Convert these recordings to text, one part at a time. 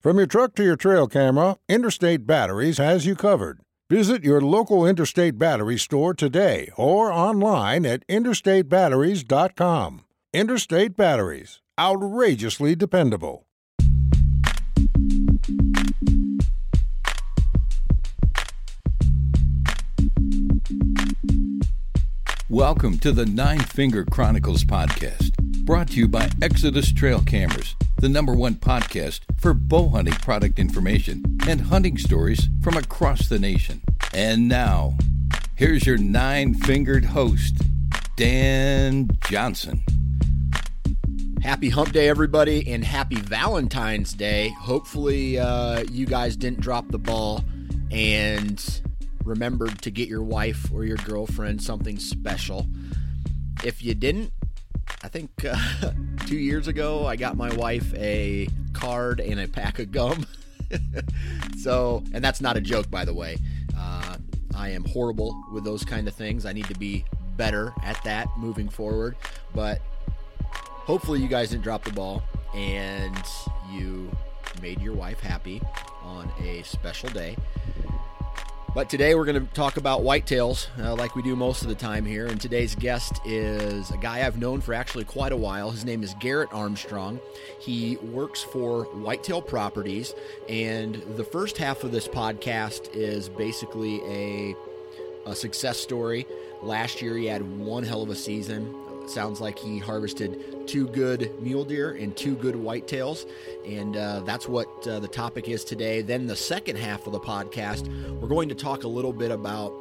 From your truck to your trail camera, Interstate Batteries has you covered. Visit your local Interstate Battery store today or online at interstatebatteries.com. Interstate Batteries, outrageously dependable. Welcome to the Nine Finger Chronicles podcast, brought to you by Exodus Trail Cameras, the number one podcast for bow hunting product information and hunting stories from across the nation. And now, here's your nine fingered host, Dan Johnson. Happy Hump Day, everybody, and happy Valentine's Day. Hopefully, uh, you guys didn't drop the ball and remembered to get your wife or your girlfriend something special. If you didn't, I think uh, two years ago I got my wife a card and a pack of gum. so, and that's not a joke, by the way. Uh, I am horrible with those kind of things. I need to be better at that moving forward. But hopefully, you guys didn't drop the ball and you made your wife happy on a special day. But today we're going to talk about whitetails uh, like we do most of the time here. And today's guest is a guy I've known for actually quite a while. His name is Garrett Armstrong. He works for Whitetail Properties. And the first half of this podcast is basically a, a success story. Last year he had one hell of a season sounds like he harvested two good mule deer and two good whitetails. And uh, that's what uh, the topic is today. Then, the second half of the podcast, we're going to talk a little bit about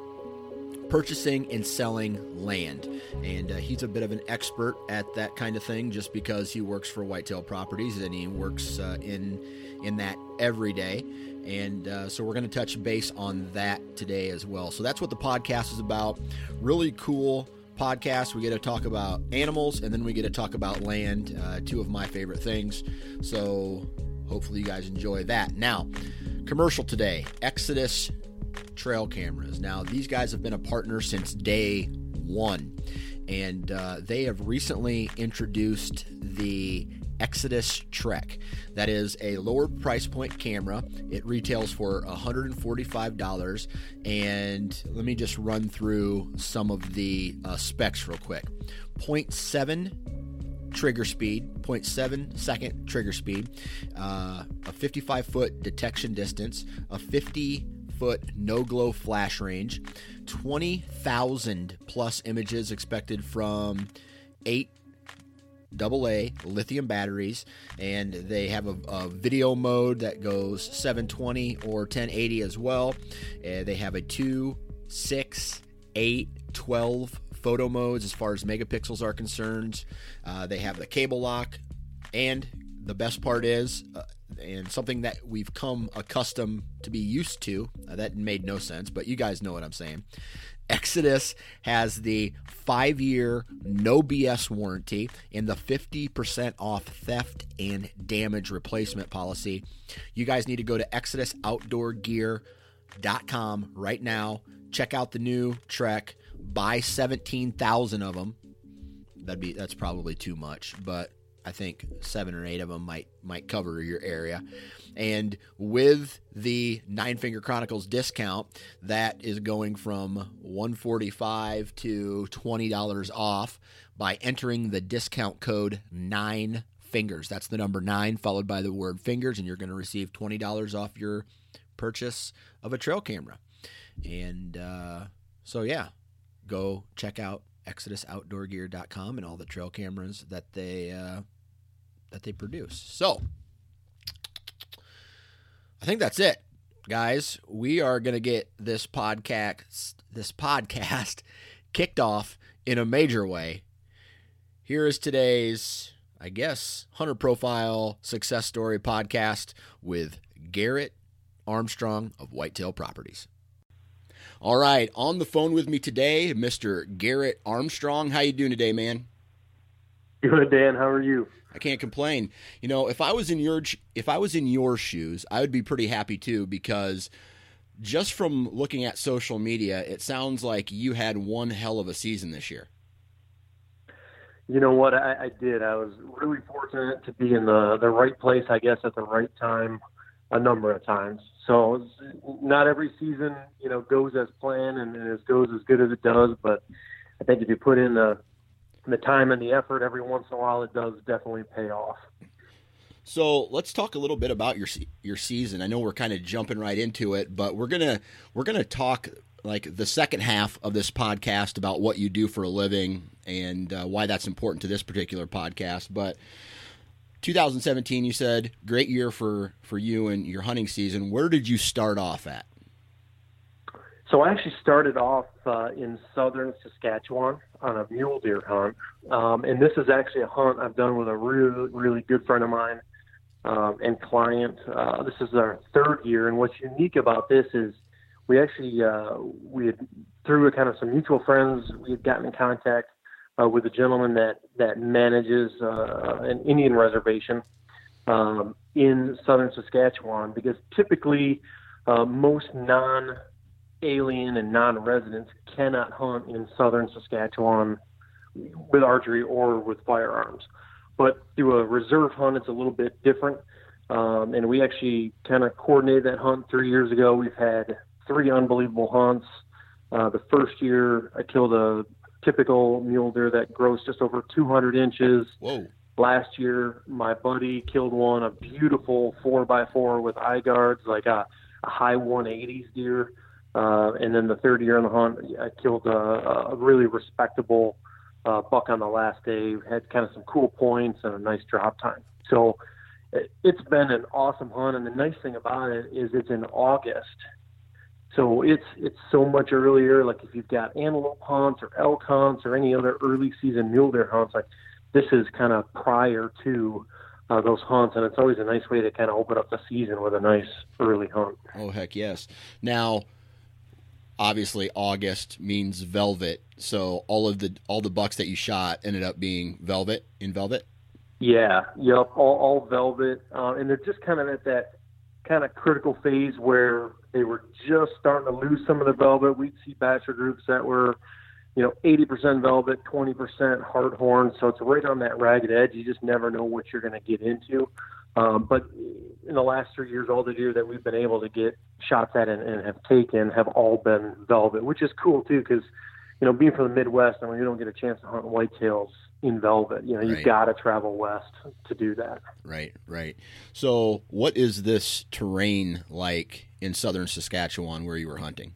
purchasing and selling land. And uh, he's a bit of an expert at that kind of thing just because he works for Whitetail Properties and he works uh, in, in that every day. And uh, so we're going to touch base on that today as well. So that's what the podcast is about. Really cool podcast. We get to talk about animals and then we get to talk about land, uh, two of my favorite things. So hopefully you guys enjoy that. Now, commercial today Exodus Trail Cameras. Now, these guys have been a partner since day one, and uh, they have recently introduced the Exodus Trek. That is a lower price point camera. It retails for $145. And let me just run through some of the uh, specs real quick 0.7 trigger speed, 0.7 second trigger speed, uh, a 55 foot detection distance, a 50 foot no glow flash range, 20,000 plus images expected from 8 AA lithium batteries, and they have a, a video mode that goes 720 or 1080 as well. Uh, they have a 2, 6, 8, 12 photo modes as far as megapixels are concerned. Uh, they have the cable lock, and the best part is, uh, and something that we've come accustomed to be used to. Uh, that made no sense, but you guys know what I'm saying. Exodus has the five year no BS warranty and the 50% off theft and damage replacement policy. You guys need to go to ExodusOutdoorGear.com right now. Check out the new Trek. Buy 17,000 of them. That'd be that's probably too much, but I think seven or eight of them might might cover your area. And with the Nine Finger Chronicles discount, that is going from 145 to $20 off by entering the discount code 9 fingers. That's the number 9 followed by the word fingers and you're going to receive $20 off your purchase of a trail camera. And uh, so, yeah, go check out ExodusOutdoorGear.com and all the trail cameras that they uh, that they produce. So, I think that's it, guys. We are going to get this podcast this podcast kicked off in a major way. Here is today's, I guess, hunter profile success story podcast with Garrett Armstrong of Whitetail Properties. All right, on the phone with me today, Mr. Garrett Armstrong. How you doing today, man? Good, Dan. How are you? I can't complain. You know, if I was in your if I was in your shoes, I would be pretty happy too because just from looking at social media, it sounds like you had one hell of a season this year. You know what? I, I did. I was really fortunate to be in the the right place, I guess, at the right time, a number of times. So not every season, you know, goes as planned and, and it goes as good as it does. But I think if you put in the the time and the effort every once in a while, it does definitely pay off. So let's talk a little bit about your your season. I know we're kind of jumping right into it, but we're gonna we're gonna talk like the second half of this podcast about what you do for a living and uh, why that's important to this particular podcast. But 2017, you said great year for for you and your hunting season. Where did you start off at? So I actually started off uh, in southern Saskatchewan on a mule deer hunt, um, and this is actually a hunt I've done with a really, really good friend of mine um, and client. Uh, this is our third year, and what's unique about this is we actually uh, we had through a kind of some mutual friends we had gotten in contact uh, with a gentleman that that manages uh, an Indian reservation um, in southern Saskatchewan because typically uh, most non alien and non-residents cannot hunt in southern Saskatchewan with archery or with firearms. But through a reserve hunt, it's a little bit different. Um, and we actually kind of coordinated that hunt three years ago. We've had three unbelievable hunts. Uh, the first year, I killed a typical mule deer that grows just over 200 inches. Whoa. Last year, my buddy killed one, a beautiful four by four with eye guards, like a, a high 180s deer. Uh, and then the third year on the hunt, I killed a, a really respectable uh, buck on the last day. Had kind of some cool points and a nice drop tine. So it, it's been an awesome hunt. And the nice thing about it is it's in August. So it's it's so much earlier. Like if you've got antelope hunts or elk hunts or any other early season mule deer hunts, like this is kind of prior to uh, those hunts, and it's always a nice way to kind of open up the season with a nice early hunt. Oh heck yes! Now obviously August means velvet, so all of the all the bucks that you shot ended up being velvet in velvet. Yeah, yep, all, all velvet, uh, and they're just kind of at that kind of critical phase where they were just starting to lose some of the velvet. We'd see bachelor groups that were, you know, 80% velvet, 20% hard horn. So it's right on that ragged edge. You just never know what you're going to get into. Um, but in the last three years, all the deer that we've been able to get shots at and, and have taken have all been velvet, which is cool too, because you know, being from the Midwest, I mean, you don't get a chance to hunt whitetails in velvet. You know, you've got to travel west to do that. Right, right. So, what is this terrain like in southern Saskatchewan where you were hunting?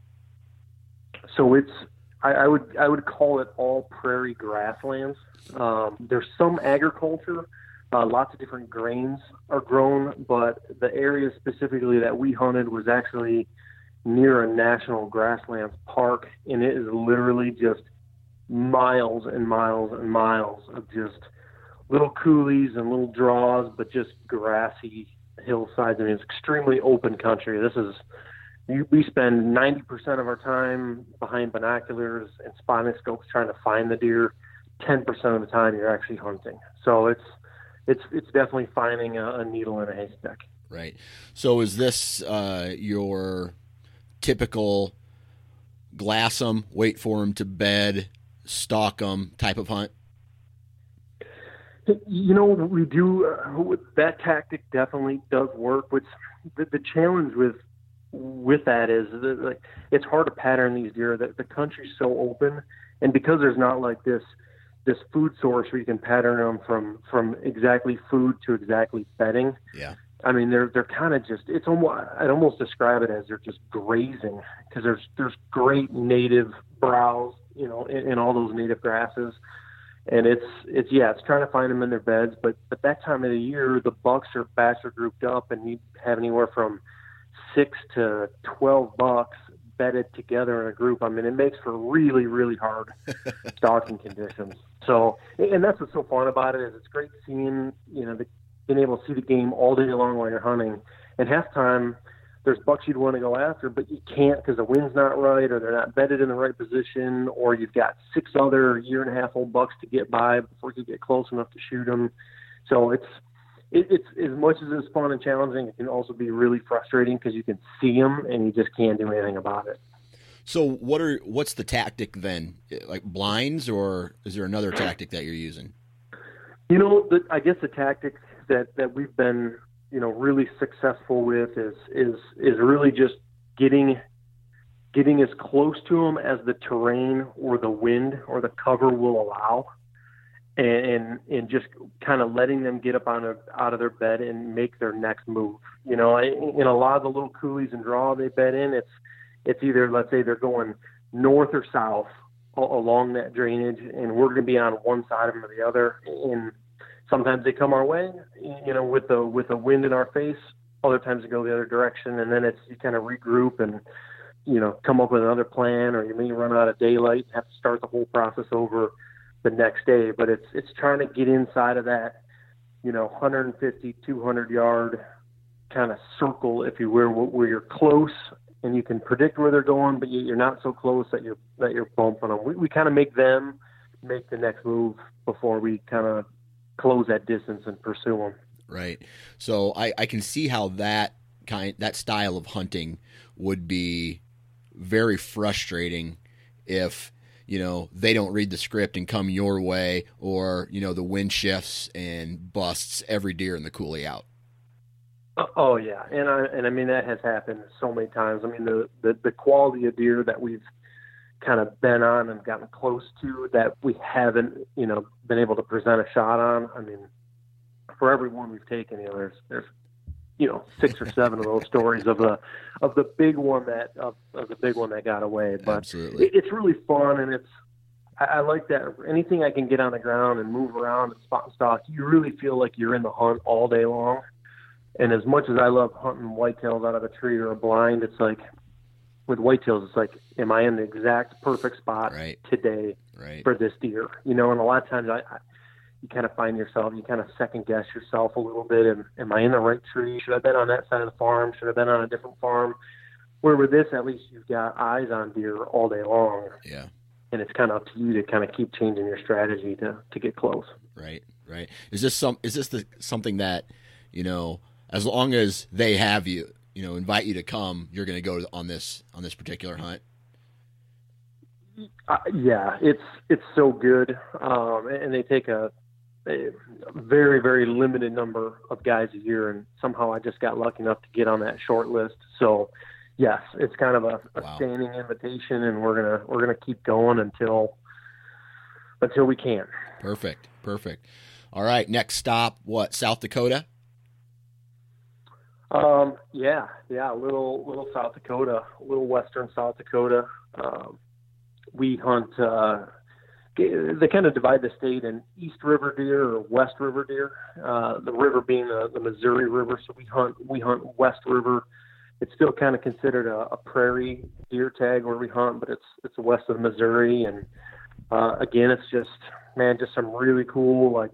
So it's I, I would I would call it all prairie grasslands. Um, there's some agriculture uh, lots of different grains are grown, but the area specifically that we hunted was actually near a national grasslands park, and it is literally just miles and miles and miles of just little coulees and little draws, but just grassy hillsides. I mean, it's extremely open country. This is we spend 90% of our time behind binoculars and spotting scopes trying to find the deer. 10% of the time you're actually hunting. So it's it's it's definitely finding a, a needle in a haystack. Right. So is this uh, your typical glass them, wait for them to bed, stalk them type of hunt? You know, we do uh, that tactic definitely does work. Which the, the challenge with with that is that, like, it's hard to pattern these deer. The, the country's so open, and because there's not like this this food source where you can pattern them from from exactly food to exactly bedding. Yeah. I mean, they're they're kind of just it's almost I'd almost describe it as they're just grazing because there's there's great native browse, you know, in, in all those native grasses, and it's it's yeah, it's trying to find them in their beds, but but that time of the year the bucks are bachelor grouped up, and you have anywhere from six to twelve bucks bedded together in a group. I mean, it makes for really really hard stalking conditions. So, and that's what's so fun about it is it's great seeing you know the being able to see the game all day long while you're hunting. And halftime, there's bucks you'd want to go after, but you can't because the wind's not right, or they're not bedded in the right position, or you've got six other year and a half old bucks to get by before you get close enough to shoot them. So it's it, it's as much as it's fun and challenging, it can also be really frustrating because you can see them and you just can't do anything about it. So what are what's the tactic then? Like blinds, or is there another tactic that you're using? You know, the, I guess the tactic that that we've been you know really successful with is is is really just getting getting as close to them as the terrain or the wind or the cover will allow and and, and just kind of letting them get up on a, out of their bed and make their next move you know in a lot of the little coulees and draw they bed in it's it's either let's say they're going north or south along that drainage and we're going to be on one side of them or the other and sometimes they come our way, you know, with the with the wind in our face. Other times they go the other direction, and then it's you kind of regroup and you know come up with another plan, or you may run out of daylight, and have to start the whole process over the next day. But it's it's trying to get inside of that, you know, 150, 200 yard kind of circle, if you will, where you're close and you can predict where they're going, but you're not so close that you're that you're bumping them. We, we kind of make them make the next move before we kind of close that distance and pursue them. Right. So I, I can see how that kind that style of hunting would be very frustrating if you know they don't read the script and come your way or you know the wind shifts and busts every deer in the coulee out uh, oh yeah and i and i mean that has happened so many times i mean the the, the quality of deer that we've kind of been on and gotten close to that we haven't, you know, been able to present a shot on. I mean, for every one we've taken, you know, there's there's you know six or seven of those stories of the of the big one that of, of the big one that got away. But It, it's really fun and it's I, I like that. Anything I can get on the ground and move around and spot and stalk, you really feel like you're in the hunt all day long. And as much as I love hunting whitetails out of a tree or a blind, it's like with whitetails, it's like, am I in the exact perfect spot right. today right. for this deer? You know, and a lot of times I, I you kind of find yourself, you kind of second guess yourself a little bit. And am I in the right tree? Should I have been on that side of the farm? Should I have been on a different farm? Where with this, at least you've got eyes on deer all day long. Yeah. And it's kind of up to you to kind of keep changing your strategy to, to get close. Right. Right. Is this some, is this the, something that, you know, as long as they have you, you know invite you to come, you're going to go on this on this particular hunt? Uh, yeah, it's it's so good, um, and they take a, a, very very limited number of guys a year, and somehow I just got lucky enough to get on that short list. So, yes, it's kind of a, a wow. standing invitation, and we're gonna we're gonna keep going until until we can. Perfect, perfect. All right, next stop, what South Dakota? Um, yeah, yeah, a little little South Dakota, a little western South Dakota. Um, we hunt. Uh, they kind of divide the state in East River deer or West River deer. Uh, the river being the, the Missouri River, so we hunt we hunt West River. It's still kind of considered a, a prairie deer tag where we hunt, but it's it's west of Missouri, and uh, again, it's just man, just some really cool like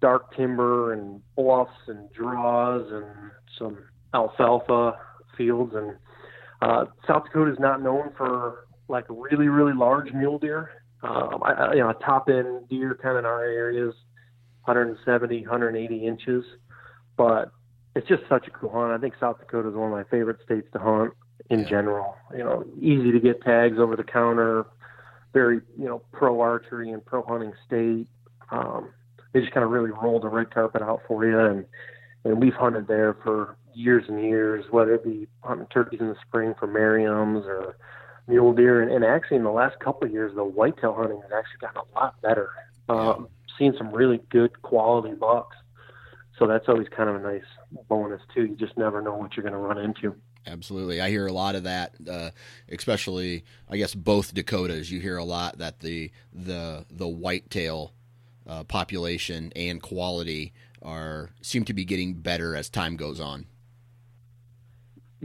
dark timber and bluffs and draws and some alfalfa fields, and uh, South Dakota is not known for like really really large mule deer. Um, I, you know, a top end deer kind of in our areas, 170, 180 inches, but it's just such a cool hunt. I think South Dakota is one of my favorite states to hunt in yeah. general. You know, easy to get tags over the counter, very you know pro archery and pro hunting state. Um, they just kind of really roll the red carpet out for you, and and we've hunted there for years and years, whether it be hunting turkeys in the spring for Merriam's or mule deer. And, and actually, in the last couple of years, the whitetail hunting has actually gotten a lot better. Um, seen some really good quality bucks. So that's always kind of a nice bonus too. You just never know what you're going to run into. Absolutely, I hear a lot of that, uh, especially I guess both Dakotas. You hear a lot that the the the whitetail uh, population and quality are seem to be getting better as time goes on.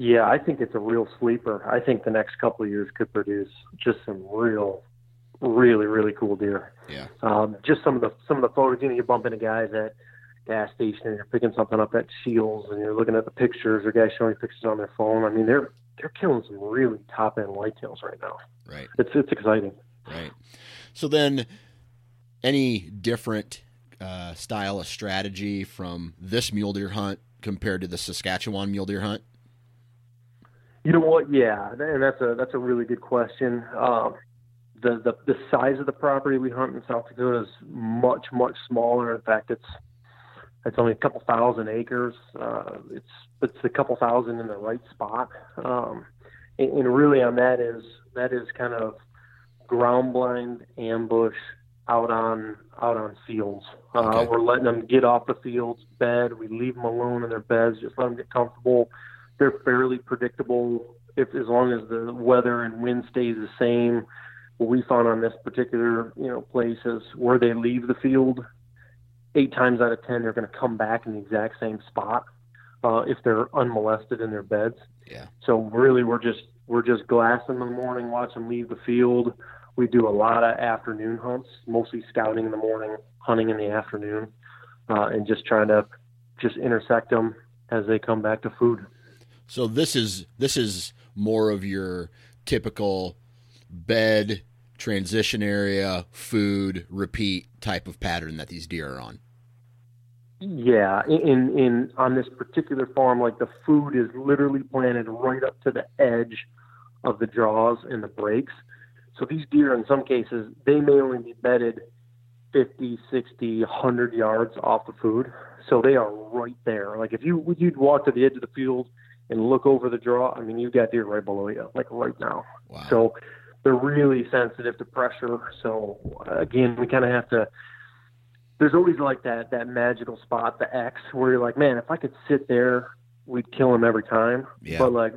Yeah, I think it's a real sleeper. I think the next couple of years could produce just some real, really, really cool deer. Yeah. Um, just some of the some of the photos. You know, you bump into guys at gas station and you're picking something up at Shields and you're looking at the pictures or guys showing pictures on their phone. I mean, they're they're killing some really top end whitetails right now. Right. It's it's exciting. Right. So then, any different uh, style of strategy from this mule deer hunt compared to the Saskatchewan mule deer hunt? You know what? Yeah, and that's a that's a really good question. Um, the, the the size of the property we hunt in South Dakota is much much smaller. In fact, it's it's only a couple thousand acres. Uh, it's it's a couple thousand in the right spot, um, and, and really on that is that is kind of ground blind ambush out on out on fields. Uh, Okay. We're letting them get off the fields, bed. We leave them alone in their beds, just let them get comfortable. They're fairly predictable if as long as the weather and wind stays the same. What we found on this particular you know place is where they leave the field, eight times out of ten they're going to come back in the exact same spot uh, if they're unmolested in their beds. Yeah. So really, we're just we're just glassing in the morning, watch them leave the field. We do a lot of afternoon hunts, mostly scouting in the morning, hunting in the afternoon, uh, and just trying to just intersect them as they come back to food. So this is this is more of your typical bed transition area food repeat type of pattern that these deer are on. Yeah, in in on this particular farm, like the food is literally planted right up to the edge of the draws and the breaks. So these deer, in some cases, they may only be bedded 50, 60, 100 yards off the food. So they are right there. Like if you you'd walk to the edge of the field and look over the draw, I mean, you've got deer right below you, like right now. Wow. So they're really sensitive to pressure. So again, we kind of have to. There's always like that that magical spot, the X, where you're like, man, if I could sit there, we'd kill him every time. Yeah. But like,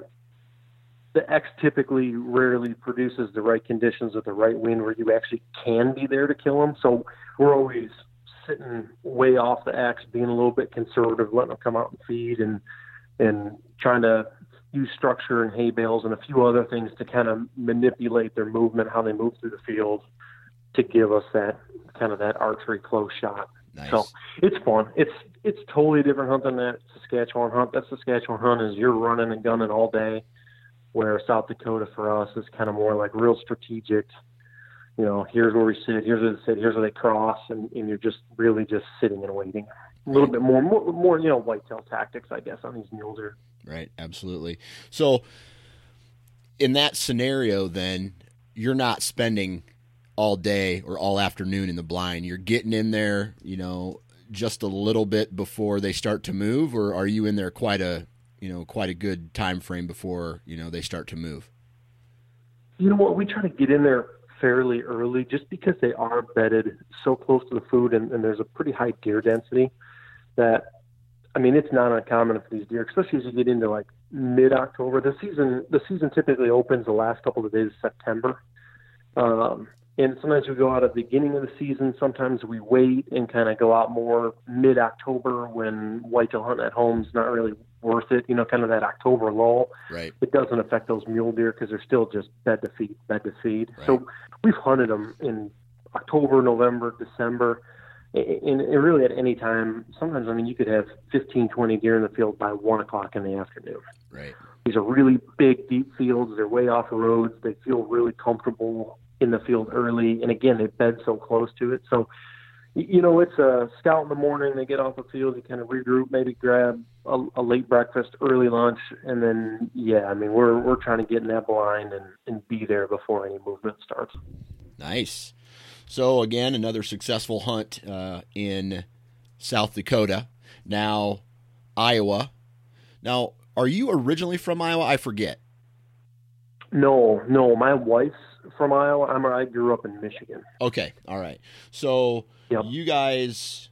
the X typically rarely produces the right conditions at the right wind where you actually can be there to kill him. So we're always sitting way off the X, being a little bit conservative, letting them come out and feed, and and trying to use structure and hay bales and a few other things to kind of manipulate their movement, how they move through the field, to give us that kind of that archery close shot. Nice. So it's fun. It's it's totally a different hunt than that Saskatchewan hunt. That Saskatchewan hunt is you're running and gunning all day, where South Dakota for us is kind of more like real strategic. You know, here's where we sit, here's where they sit, here's where they cross, and, and you're just really just sitting and waiting. A little bit more, more, more you know, whitetail tactics, I guess, on these mules are. Right, absolutely. So, in that scenario, then you're not spending all day or all afternoon in the blind. You're getting in there, you know, just a little bit before they start to move, or are you in there quite a, you know, quite a good time frame before you know they start to move? You know what? We try to get in there fairly early just because they are bedded so close to the food and, and there's a pretty high deer density that, I mean, it's not uncommon for these deer, especially as you get into like mid October. The season, the season typically opens the last couple of days of September. Um, and sometimes we go out at the beginning of the season. Sometimes we wait and kind of go out more mid October when whitetail hunting at home is not really worth it. You know, kind of that October lull Right. it doesn't affect those mule deer because they're still just bed to feed, bed to feed. Right. So we've hunted them in October, November, December, and, and really at any time. Sometimes, I mean, you could have 15, 20 deer in the field by one o'clock in the afternoon. Right. These are really big, deep fields. They're way off the roads. They feel really comfortable in the field early. And again, they bed so close to it. So, you know, it's a scout in the morning. They get off the field. You kind of regroup, maybe grab a, a late breakfast, early lunch, and then yeah, I mean, we're we're trying to get in that blind and and be there before any movement starts. Nice. So again, another successful hunt uh, in South Dakota. Now, Iowa. Now, are you originally from Iowa? I forget. No, no, my wife's from Iowa. I'm I grew up in Michigan. Okay, all right. So Yep. you guys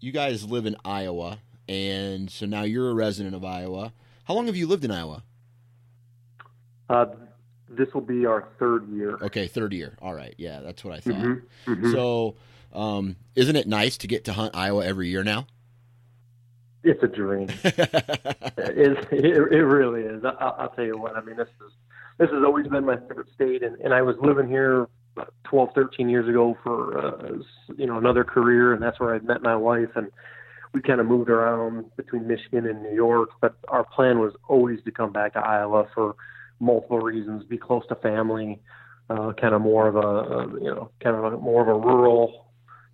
you guys live in Iowa, and so now you're a resident of Iowa. How long have you lived in Iowa? Uh, this will be our third year. Okay, third year. All right, yeah, that's what I thought. Mm-hmm. Mm-hmm. So, um, isn't it nice to get to hunt Iowa every year now? It's a dream. it, it, it really is. I, I'll tell you what. I mean, this is this has always been my favorite state, and, and I was living here 12, 13 years ago for uh, you know another career, and that's where I met my wife, and we kind of moved around between Michigan and New York. But our plan was always to come back to Iowa for multiple reasons: be close to family, uh, kind of more of a, you know kind of a, more of a rural,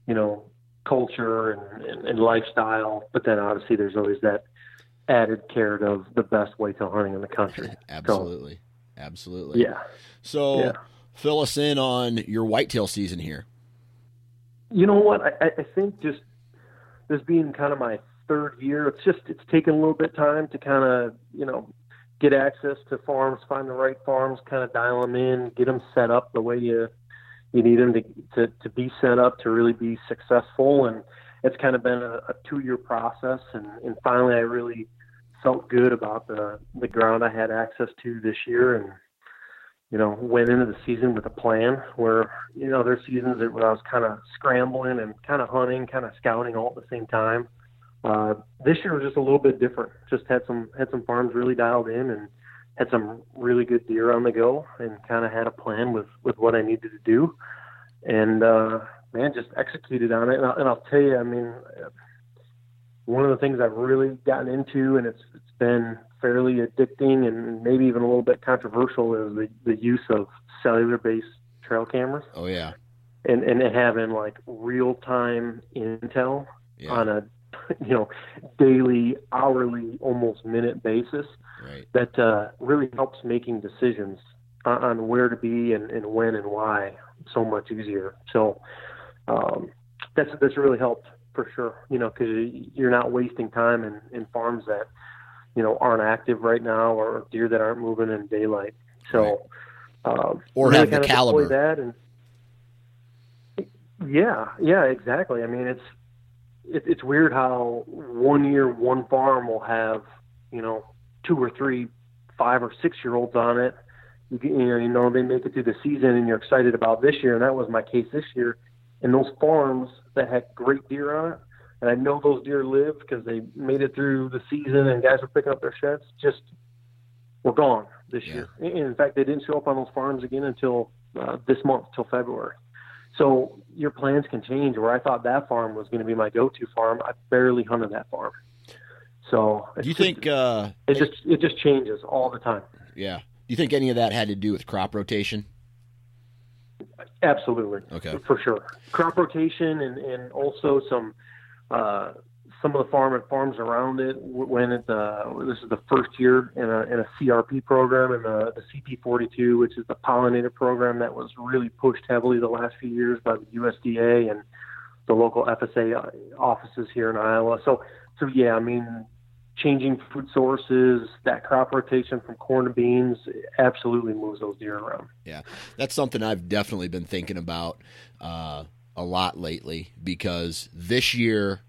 you know, culture and, and, and lifestyle. But then obviously there's always that added care of the best whitetail hunting in the country. Absolutely. So, Absolutely. Yeah. So yeah. fill us in on your whitetail season here. You know what? I, I think just this being kind of my third year, it's just it's taken a little bit of time to kind of you know get access to farms, find the right farms, kind of dial them in, get them set up the way you you need them to, to, to be set up to really be successful. And it's kind of been a, a two year process. And, and finally, I really felt good about the, the ground I had access to this year. And, you know, went into the season with a plan where, you know, there's seasons that I was kind of scrambling and kind of hunting, kind of scouting all at the same time. Uh, this year was just a little bit different. Just had some, had some farms really dialed in and, had some really good deer on the go and kind of had a plan with with what I needed to do, and uh, man, just executed on it. And I'll, and I'll tell you, I mean, one of the things I've really gotten into, and it's it's been fairly addicting and maybe even a little bit controversial, is the the use of cellular based trail cameras. Oh yeah, and and having like real time intel yeah. on a you know daily, hourly, almost minute basis right. that uh, really helps making decisions on, on where to be and, and, when and why so much easier. So um, that's that's really helped for sure. You know, because you're not wasting time in, in farms that you know aren't active right now or deer that aren't moving in daylight. So right. um, or really have the caliber. That and yeah, yeah, exactly. I mean, it's it, it's weird how one year one farm will have you know two or three five or six year olds on it. You, you know, you know they make it through the season, and you're excited about this year, and that was my case this year. And those farms that had great deer on it, and I know those deer lived because they made it through the season, and guys were picking up their sheds. Just were gone this Yeah. year. And in fact, they didn't show up on those farms again until uh, this month, till February. So your plans can change. Where I thought that farm was going to be my go-to farm, I barely hunted that farm. So Do you just- think? Uh, it just it just changes all the time. yeah. Do you think any of that had to do with crop rotation? Absolutely. Okay. For sure. Crop rotation and, and also some uh, some of the farm and farms around it when uh, this is the first year in a in a CRP program and the, the CP42, which is the pollinator program that was really pushed heavily the last few years by the USDA and the local FSA offices here in Iowa. So so yeah, I mean changing food sources, that crop rotation from corn to beans absolutely moves those deer around. Yeah, that's something I've definitely been thinking about uh, a lot lately because this year,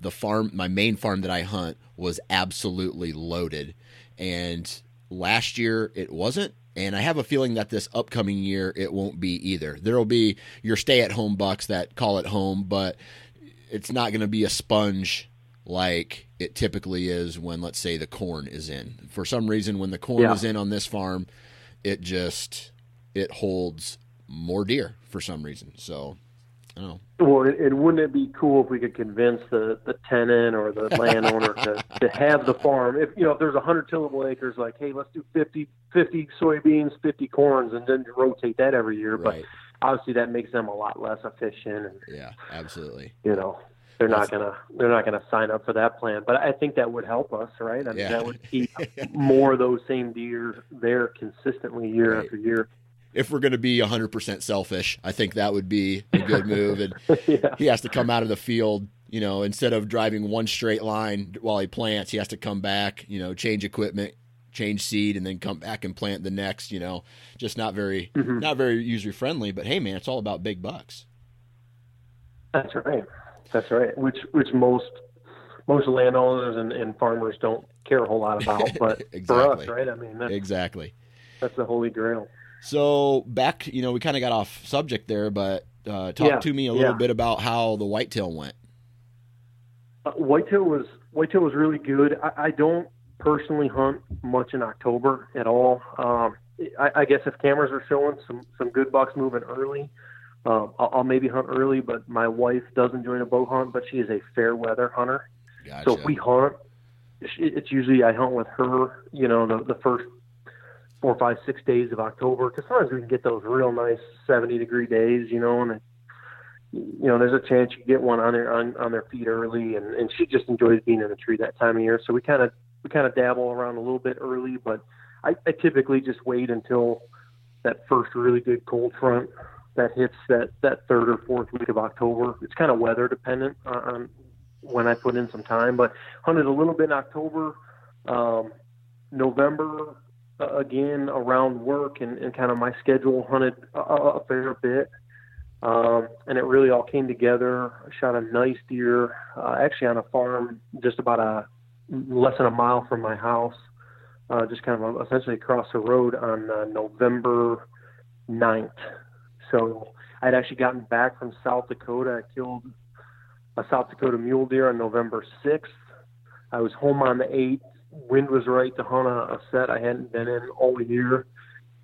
the farm, my main farm that I hunt, was absolutely loaded, and last year it wasn't. And I have a feeling that this upcoming year it won't be either. There will be your stay-at-home bucks that call it home, but it's not going to be a sponge like it typically is when, let's say, the corn is in. For some reason, when the corn Yeah. is in on this farm, it just it holds more deer for some reason. So I. Well, and, and wouldn't it be cool if we could convince the, the tenant or the landowner to, to have the farm? If you know, if there's a hundred tillable acres, like, hey, let's do 50, 50 soybeans, fifty corns, and then rotate that every year. Right. But obviously, that makes them a lot less efficient, and Yeah, absolutely. you know, they're not gonna they're not gonna sign up for that plan. But I think that would help us, right? I mean, Yeah. that would keep more of those same deer there consistently year Right. after year. If we're going to be 100% selfish, I think that would be a good move. And yeah. he has to come out of the field, you know, instead of driving one straight line while he plants, he has to come back, you know, change equipment, change seed, and then come back and plant the next. You know, just not very Mhm. not very user friendly. But hey, man, it's all about big bucks. That's right. That's right. Which which most most landowners and, and farmers don't care a whole lot about, but Exactly. for us, right? I mean, that's, Exactly. that's the holy grail. So back, you know, we kind of got off subject there, but uh, talk Yeah, to me a little yeah. bit about how the whitetail went. Uh, whitetail was whitetail was really good. I, I don't personally hunt much in October at all. Um, I, I guess if cameras are showing some some good bucks moving early, um, I'll, I'll maybe hunt early. But my wife doesn't join a bow hunt, but she is a fair weather hunter. Gotcha. So if we hunt, it's- it's usually I hunt with her. You know, the the first four, five, six days of October, because sometimes we can get those real nice seventy degree days. You know, and you know, there's a chance you get one on their on, on their feet early, and and she just enjoys being in the tree that time of year. So we kind of we kind of dabble around a little bit early, but I, I typically just wait until that first really good cold front that hits that that third or fourth week of October. It's kind of weather dependent on, on when I put in some time, but hunted a little bit in October, um, November uh, again around work and, and kind of my schedule hunted a, a fair bit. Um, and it really all came together. I shot a nice deer, uh, actually on a farm just about a less than a mile from my house, uh, just kind of essentially across the road on uh, November 9th. So I'd actually gotten back from South Dakota. I killed a South Dakota mule deer on November 6th. I was home on the 8th. Wind was right to hunt a, a set I hadn't been in all year.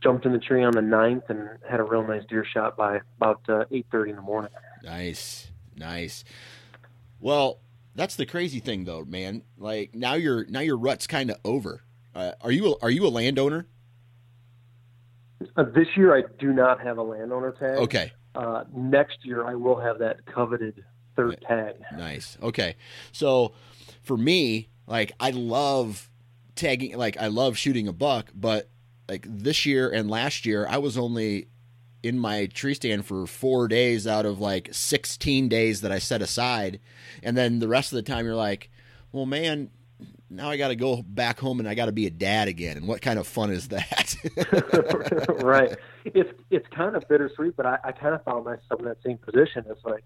Jumped in the tree on the 9th and had a real nice deer shot by about uh, 8:30 in the morning. Nice, nice. Well, that's the crazy thing, though, man. Like now your now your rut's kind of over. Uh, are you a, are you a landowner? Uh, this year I do not have a landowner tag. Okay, Uh, next year I will have that coveted third tag. nice. Okay, so for me, like I love tagging, like I love shooting a buck, but like this year and last year, I was only in my tree stand for four days out of like 16 days that I set aside. And then the rest of the time, you're like, well, man, now I got to go back home and I got to be a dad again. And what kind of fun is that? right. It's it's kind of bittersweet, but I, I kind of found myself in that same position. It's like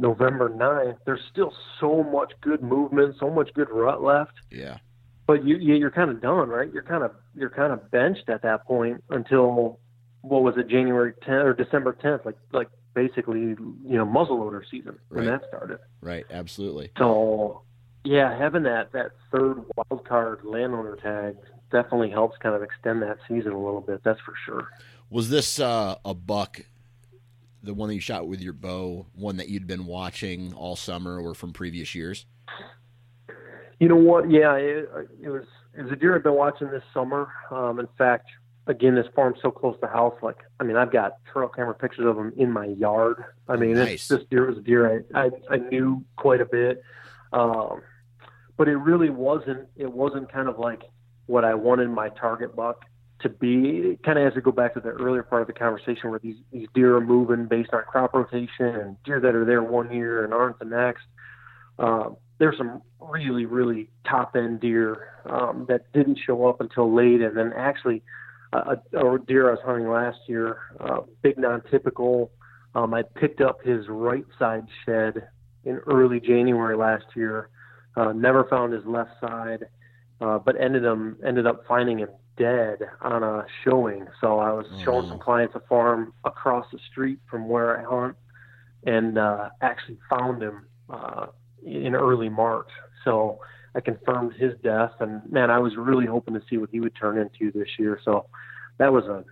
November 9th, there's still so much good movement, so much good rut left, yeah. but you, you you're kind of done, right? You're kind of you're kind of benched at that point until what was it, January 10th or December 10th, like like basically you know muzzleloader season when Right. that started. Right. Absolutely. So, yeah, having that that third wild card landowner tag definitely helps kind of extend that season a little bit. That's for sure. Was this uh, a buck, the one that you shot with your bow, one that you'd been watching all summer or from previous years? You know what? Yeah, it, it was it was a deer I've been watching this summer. Um, in fact, again, this farm's so close to the house. Like, I mean, I've got trail camera pictures of him in my yard. I mean, Nice. it's, this deer was a deer I, I I knew quite a bit, um, but it really wasn't. It wasn't kind of like what I wanted my target buck to be. Kind of has to go back to the earlier part of the conversation where these these deer are moving based on crop rotation and deer that are there one year and aren't the next. Um, there's some really, really top end deer um, that didn't show up until late, and then actually a, a deer I was hunting last year, uh, big non-typical. Um, I picked up his right side shed in early January last year. Uh, never found his left side, uh, but ended him ended up finding him dead on a showing. So I was showing some clients a farm across the street from where I hunt, and uh, actually found him uh, in early March. So I confirmed his death, and man, I was really hoping to see what he would turn into this year. So that was a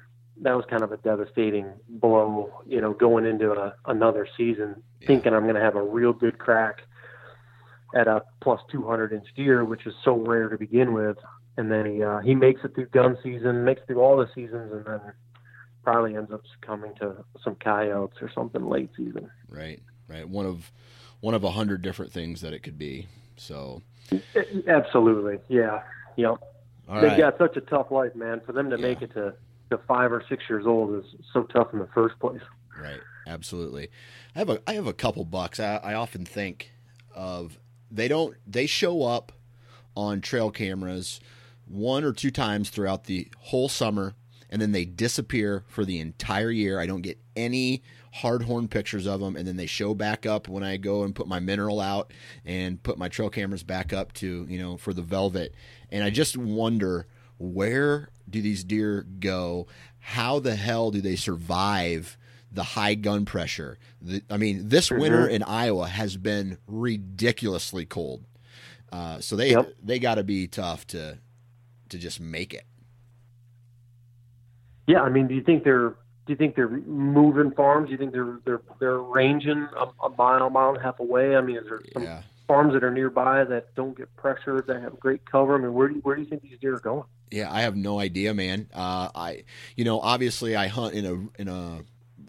that was kind of a devastating blow, you know, going into a, another season, thinking I'm going to have a real good crack at a plus 200 inch deer, which is so rare to begin with. And then he uh, he makes it through gun season, makes it through all the seasons, and then probably ends up succumbing to some coyotes or something late season. Right. Right. One of one of a hundred different things that it could be. So, Absolutely, yeah, yep. all They've right. got such a tough life, man. For them to Yeah. make it to, to five or six years old is so tough in the first place. Right. Absolutely. I have a I have a couple bucks. I, I often think of they don't they show up on trail cameras one or two times throughout the whole summer and then they disappear for the entire year. I don't get any hard horn pictures of them, and then they show back up when I go and put my mineral out and put my trail cameras back up to you know for the velvet. And I just wonder where do these deer go? How the hell do they survive? the high gun pressure. The, I mean, this mm-hmm. winter in Iowa has been ridiculously cold. Uh, so they yep. they got to be tough to to just make it. Yeah, I mean, do you think they're do you think they're moving farms? Do you think they're they're they're ranging a, a mile, mile and a half away? I mean, is there some yeah. farms that are nearby that don't get pressured that have great cover? I mean, where do you, where do you think these deer are going? Yeah, I have no idea, man. Uh, I you know obviously I hunt in a in a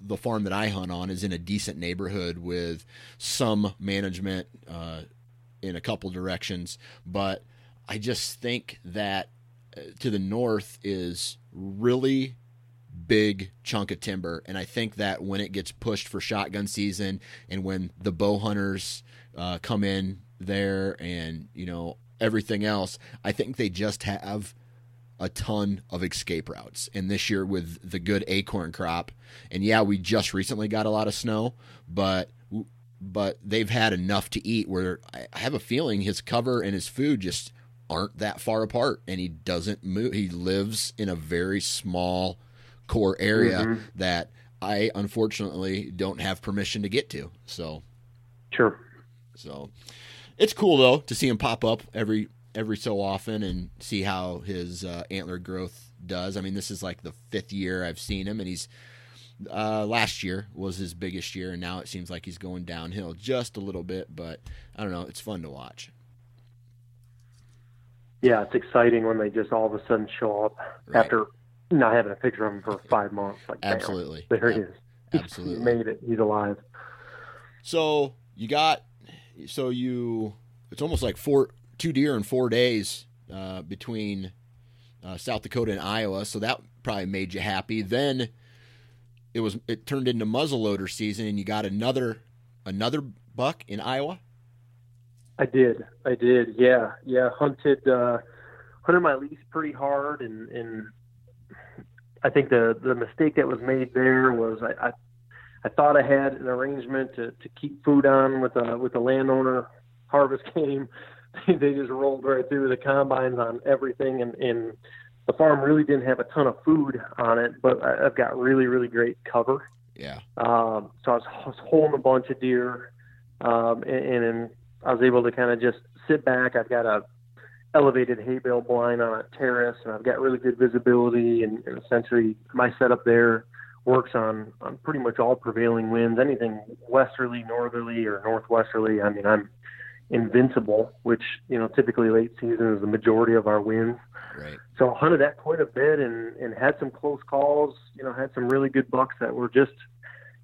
the farm that I hunt on is in a decent neighborhood with some management uh, in a couple directions, but I just think that to the north is really big chunk of timber. And i think that when it gets pushed for shotgun season and when the bow hunters uh, come in there and you know everything else i think they just have a ton of escape routes. And this year with the good acorn crop and yeah we just recently got a lot of snow but but they've had enough to eat where I have a feeling his cover and his food just aren't that far apart and he doesn't move he lives in a very small core area mm-hmm. that I unfortunately don't have permission to get to so sure so it's cool though to see him pop up every every so often and see how his uh, antler growth does I mean this is like the fifth year I've seen him and he's uh, last year was his biggest year, and now it seems like he's going downhill just a little bit. But I don't know; it's fun to watch. Yeah, it's exciting when they just all of a sudden show up right. after not having a picture of him for five months. Like, absolutely, bam, there he is. Absolutely, he made it. He's alive. So you got, so you, it's almost like four, two deer in four days uh, between uh, South Dakota and Iowa. So that probably made you happy. Then it was it turned into muzzleloader season, and you got another another buck in Iowa. I did, I did, yeah, yeah. Hunted uh, hunted my lease pretty hard, and and I think the the mistake that was made there was I, I I thought I had an arrangement to, to keep food on with a with the landowner. Harvest came, they just rolled right through the combines on everything, and and the farm really didn't have a ton of food on it, but I, I've got really, really great cover. Yeah. Um, so I was, I was holding a bunch of deer, um, and, and I was able to kind of just sit back. I've got a elevated hay bale blind on a terrace, and I've got really good visibility. And, and essentially, my setup there works on on pretty much all prevailing winds, anything westerly, northerly, or northwesterly. I mean, I'm invincible, which you know typically late season is the majority of our winds. Right. So I hunted that quite a bit and and had some close calls. You know, had some really good bucks that were just,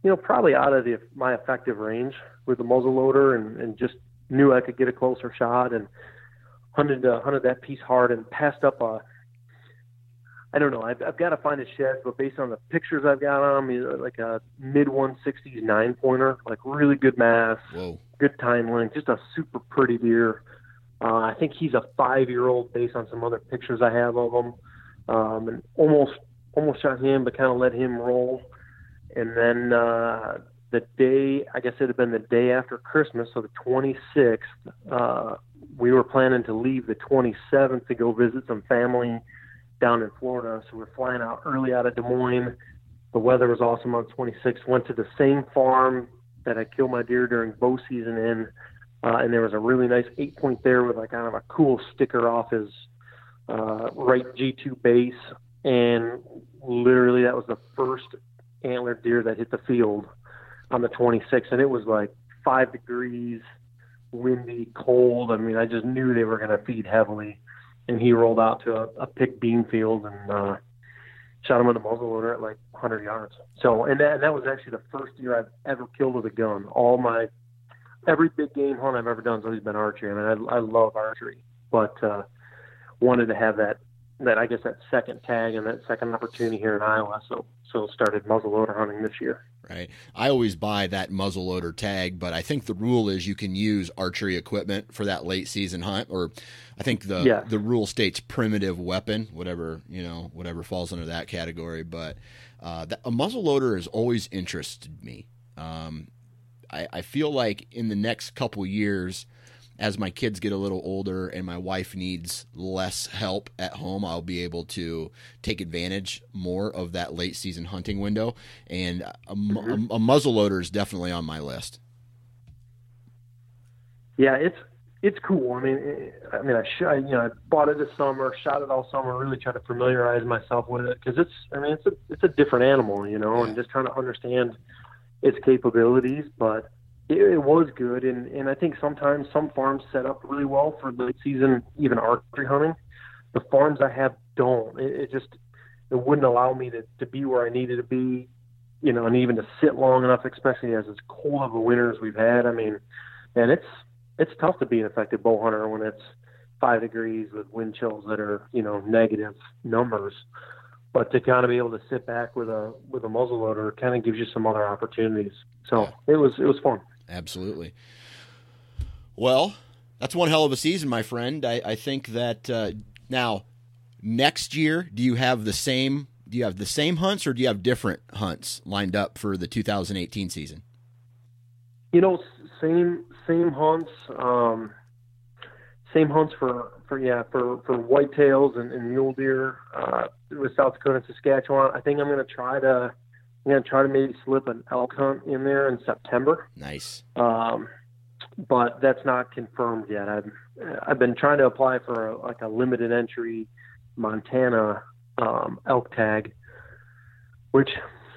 you know, probably out of the my effective range with the muzzle loader and and just knew I could get a closer shot and hunted uh, hunted that piece hard and passed up a. I don't know. I've, I've got to find a shed, but based on the pictures I've got on them, like a mid 160s nine pointer, like really good mass, Whoa. good tine length, just a super pretty deer. Uh, I think he's a five-year-old based on some other pictures I have of him, um, and almost almost shot him, but kind of let him roll. And then uh, the day, I guess it had been the day after Christmas, so the 26th, uh, we were planning to leave the 27th to go visit some family down in Florida. So we're flying out early out of Des Moines. The weather was awesome on 26th. Went to the same farm that I killed my deer during bow season in uh, and there was a really nice eight point there with like kind of a cool sticker off his uh, right G2 base. And literally, that was the first antler deer that hit the field on the 26th. And it was like five degrees, windy, cold. I mean, I just knew they were going to feed heavily. And he rolled out to a, a pick bean field and uh, shot him with a muzzle loader at like 100 yards. So, and that, and that was actually the first deer I've ever killed with a gun. All my every big game hunt I've ever done has always been archery. I mean, I, I love archery, but uh, wanted to have that that I guess that second tag and that second opportunity here in Iowa. So so started muzzleloader hunting this year. Right. I always buy that muzzleloader tag, but I think the rule is you can use archery equipment for that late season hunt, or I think the Yes. the rule states primitive weapon, whatever you know, whatever falls under that category. But uh, that, a muzzleloader has always interested me. Um, I, I feel like in the next couple years, as my kids get a little older and my wife needs less help at home, I'll be able to take advantage more of that late season hunting window. And a, mu- a, mm-hmm. a muzzleloader is definitely on my list. Yeah, it's it's cool. I mean, it, I mean, I, sh- I you know I bought it this summer, shot it all summer, really try to familiarize myself with it because it's I mean it's a it's a different animal, you know, and just trying to understand its capabilities. But it, it was good, and and I think sometimes some farms set up really well for late season, even archery hunting. The farms I have don't. It, it just it wouldn't allow me to to be where I needed to be, you know, and even to sit long enough, especially as as cold of a winter as we've had. I mean, and it's it's tough to be an effective bow hunter when it's five degrees with wind chills that are you know negative numbers. But to kind of be able to sit back with a with a muzzleloader kind of gives you some other opportunities. So it was it was fun. Absolutely. Well, that's one hell of a season, my friend. I, I think that uh, now next year, do you have the same? Do you have the same hunts, or do you have different hunts lined up for the 2018 season? You know, same same hunts, um, same hunts for for yeah for for whitetails and, and mule deer uh, with South Dakota and Saskatchewan. I think I'm going to try to I'm going to try to maybe slip an elk hunt in there in September. Nice. um, but that's not confirmed yet. I've I've been trying to apply for a, like a limited entry Montana um, elk tag, which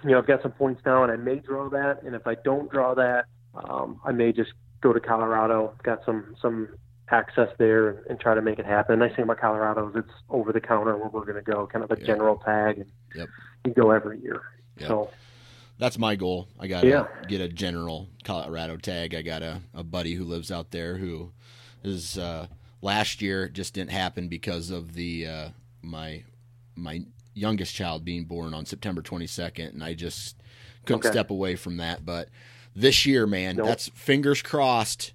you know I've got some points now, and I may draw that. And if I don't draw that, um, I may just go to Colorado. Got some some access there and, and try to make it happen. The nice thing about Colorado is it's over the counter where we're going to go, kind of a Yeah. general tag, and Yep. you go every year. Yep. So That's my goal. I got to Yeah. get a general Colorado tag. I got a, a buddy who lives out there who is uh, last year it just didn't happen because of the uh, my my youngest child being born on September 22nd, and I just couldn't Okay. step away from that. But this year, man, Nope. that's fingers crossed.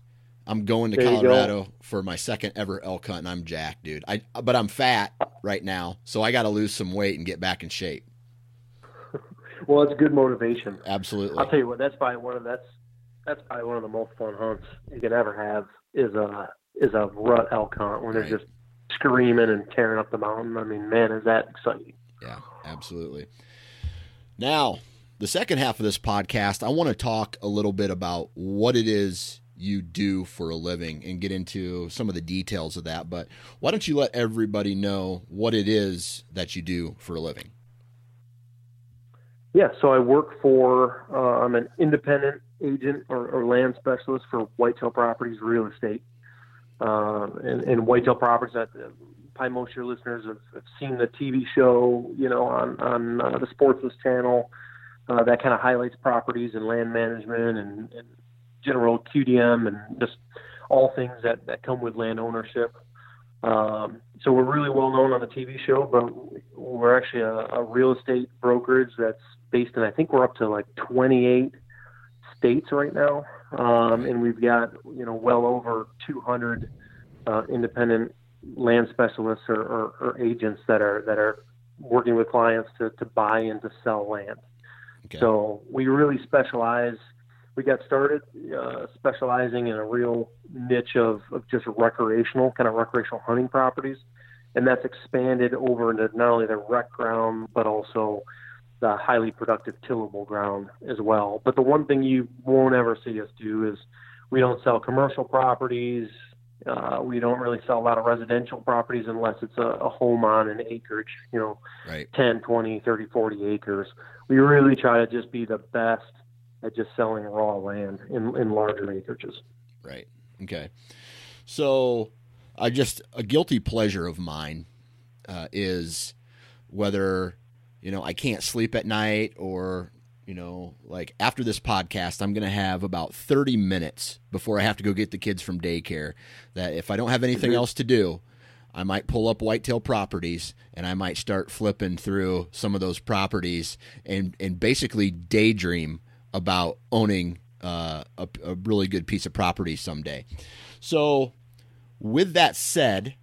I'm going to There you go. Colorado for my second ever elk hunt, and I'm jacked, dude. I but I'm fat right now, so I got to lose some weight and get back in shape. Well, it's good motivation. Absolutely. I'll tell you what, that's probably one of that's that's probably one of the most fun hunts you can ever have is a is a rut elk hunt when they're just screaming and tearing up the mountain. I mean, man, is that exciting? Yeah, absolutely. Now, the second half of this podcast, I want to talk a little bit about what it is you do for a living and get into some of the details of that. But why don't you let everybody know what it is that you do for a living? Yeah, so I work for uh, I'm an independent agent or, or land specialist for Whitetail Properties Real Estate. Uh, and, and Whitetail Properties, that uh, probably most of your listeners have, have seen the TV show, you know, on on uh, the Sportsman channel. Uh, that kind of highlights properties and land management and, and general QDM and just all things that, that come with land ownership. Um, so we're really well known on the TV show, but we're actually a, a real estate brokerage that's based in, I think we're up to like 28 states right now. Um, and we've got, you know, well over 200 uh, independent land specialists or, or, or agents that are, that are working with clients to, to buy and to sell land. Okay. So we really specialize. We got started uh, specializing in a real niche of, of just recreational, kind of recreational hunting properties, and that's expanded over into not only the rec ground but also the highly productive tillable ground as well. But the one thing you won't ever see us do is we don't sell commercial properties. Uh, we don't really sell a lot of residential properties unless it's a, a home on an acreage, you know, Right. 10, 20, 30, 40 acres. We really try to just be the best at just selling raw land in, in larger acreages. Right. Okay. So, I just a guilty pleasure of mine uh, is whether you know I can't sleep at night or you know like after this podcast I'm going to have about 30 minutes before I have to go get the kids from daycare that if I don't have anything else to do I might pull up whitetail properties and I might start flipping through some of those properties and, and basically daydream about owning uh, a, a really good piece of property someday. So, with that said,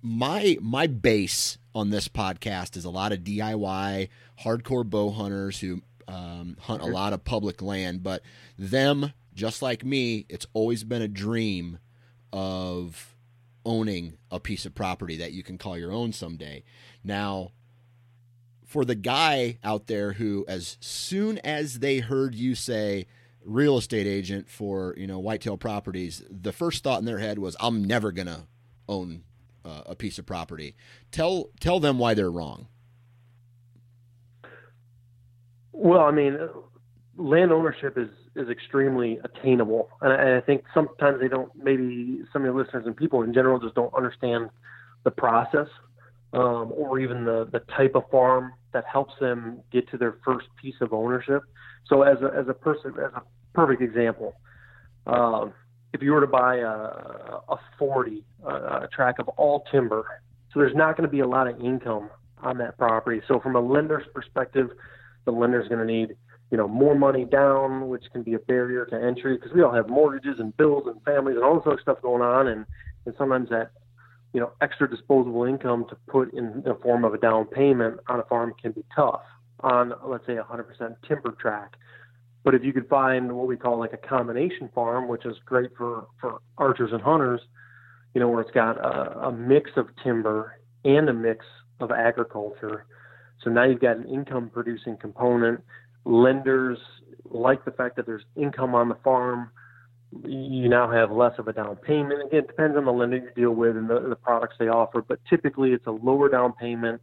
my my base on this podcast is a lot of DIY hardcore bow hunters who um, hunt a lot of public land, but them, just like me, it's always been a dream of owning a piece of property that you can call your own someday. Now, for the guy out there who, as soon as they heard you say real estate agent for you know whitetail properties, the first thought in their head was, "I'm never gonna own uh, a piece of property." Tell tell them why they're wrong. Well, I mean, land ownership is is extremely attainable, and I, I think sometimes they don't. Maybe some of your listeners and people in general just don't understand the process, um, or even the the type of farm that helps them get to their first piece of ownership. So, as a as a person, as a perfect example, uh, if you were to buy a, a 40 a track of all timber, so there's not going to be a lot of income on that property. So, from a lender's perspective, the lender's going to need you know more money down, which can be a barrier to entry because we all have mortgages and bills and families and all this other stuff going on, and and sometimes that you know extra disposable income to put in the form of a down payment on a farm can be tough on let's say a 100% timber track. But if you could find what we call like a combination farm, which is great for for archers and hunters, you know where it's got a, a mix of timber and a mix of agriculture so now you've got an income producing component. Lenders like the fact that there's income on the farm. You now have less of a down payment. Again, it depends on the lender you deal with and the, the products they offer, but typically it's a lower down payment.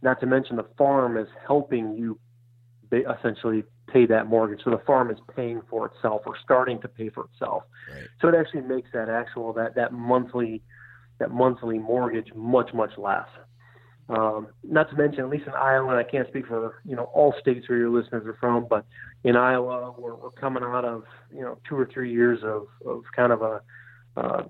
Not to mention the farm is helping you essentially pay that mortgage. So the farm is paying for itself or starting to pay for itself. Right. So it actually makes that actual that that monthly that monthly mortgage much much less. Um, not to mention, at least in Iowa, and I can't speak for you know all states where your listeners are from, but in Iowa, we're, we're coming out of you know two or three years of, of kind of a uh,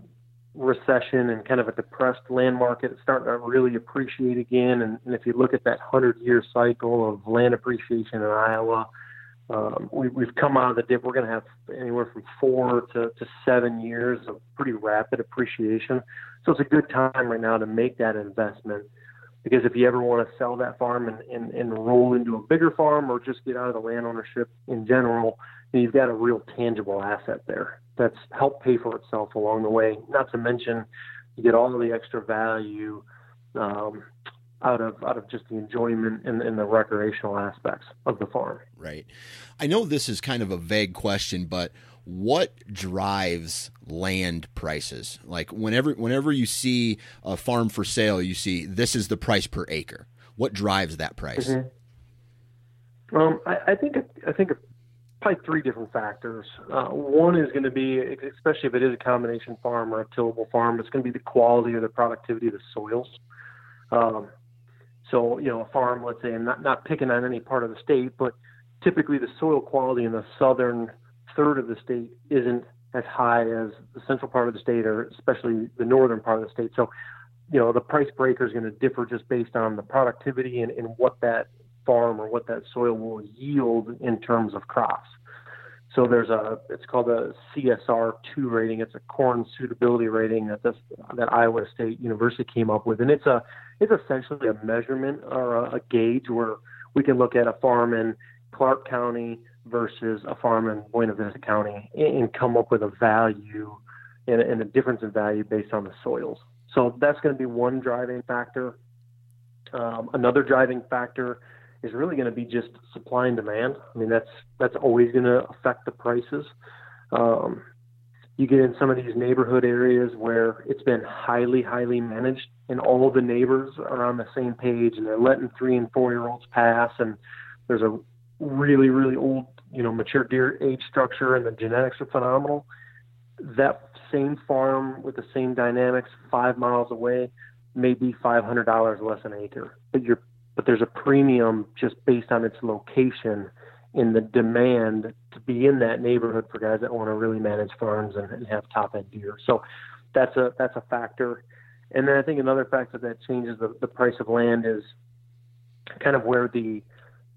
recession and kind of a depressed land market. It's starting to really appreciate again. And, and if you look at that hundred year cycle of land appreciation in Iowa, um, we, we've come out of the dip. We're going to have anywhere from four to, to seven years of pretty rapid appreciation. So it's a good time right now to make that investment because if you ever want to sell that farm and, and, and roll into a bigger farm or just get out of the land ownership in general, you've got a real tangible asset there that's helped pay for itself along the way. Not to mention, you get all of the extra value um, out of out of just the enjoyment and, and, the recreational aspects of the farm. Right. I know this is kind of a vague question, but what drives land prices? Like whenever whenever you see a farm for sale, you see this is the price per acre. What drives that price? Mm-hmm. Um, I, I, think I think probably three different factors. Uh, one is going to be, especially if it is a combination farm or a tillable farm, it's going to be the quality or the productivity of the soils. Um, so you know, a farm, let's say, and not not picking on any part of the state, but typically the soil quality in the southern third of the state isn't as high as the central part of the state or especially the northern part of the state. So, you know, the price breaker is going to differ just based on the productivity and, and what that farm or what that soil will yield in terms of crops. So there's a it's called a CSR two rating. It's a corn suitability rating that this that Iowa State University came up with, and it's a it's essentially a measurement or a, a gauge where we can look at a farm in Clarke County versus a farm in Buena Vista County and come up with a value and, and a difference in value based on the soils. So that's going to be one driving factor. Um, another driving factor is really going to be just supply and demand. I mean, that's that's always going to affect the prices. Um, you get in some of these neighborhood areas where it's been highly, highly managed, and all the neighbors are on the same page, and they're letting three and four year olds pass, and there's a really, really old, you know, mature deer age structure and the genetics are phenomenal. That same farm with the same dynamics five miles away may be five hundred dollars less an acre. But you're but there's a premium just based on its location in the demand to be in that neighborhood for guys that want to really manage farms and, and have top end deer. So that's a that's a factor. And then I think another factor that changes the, the price of land is kind of where the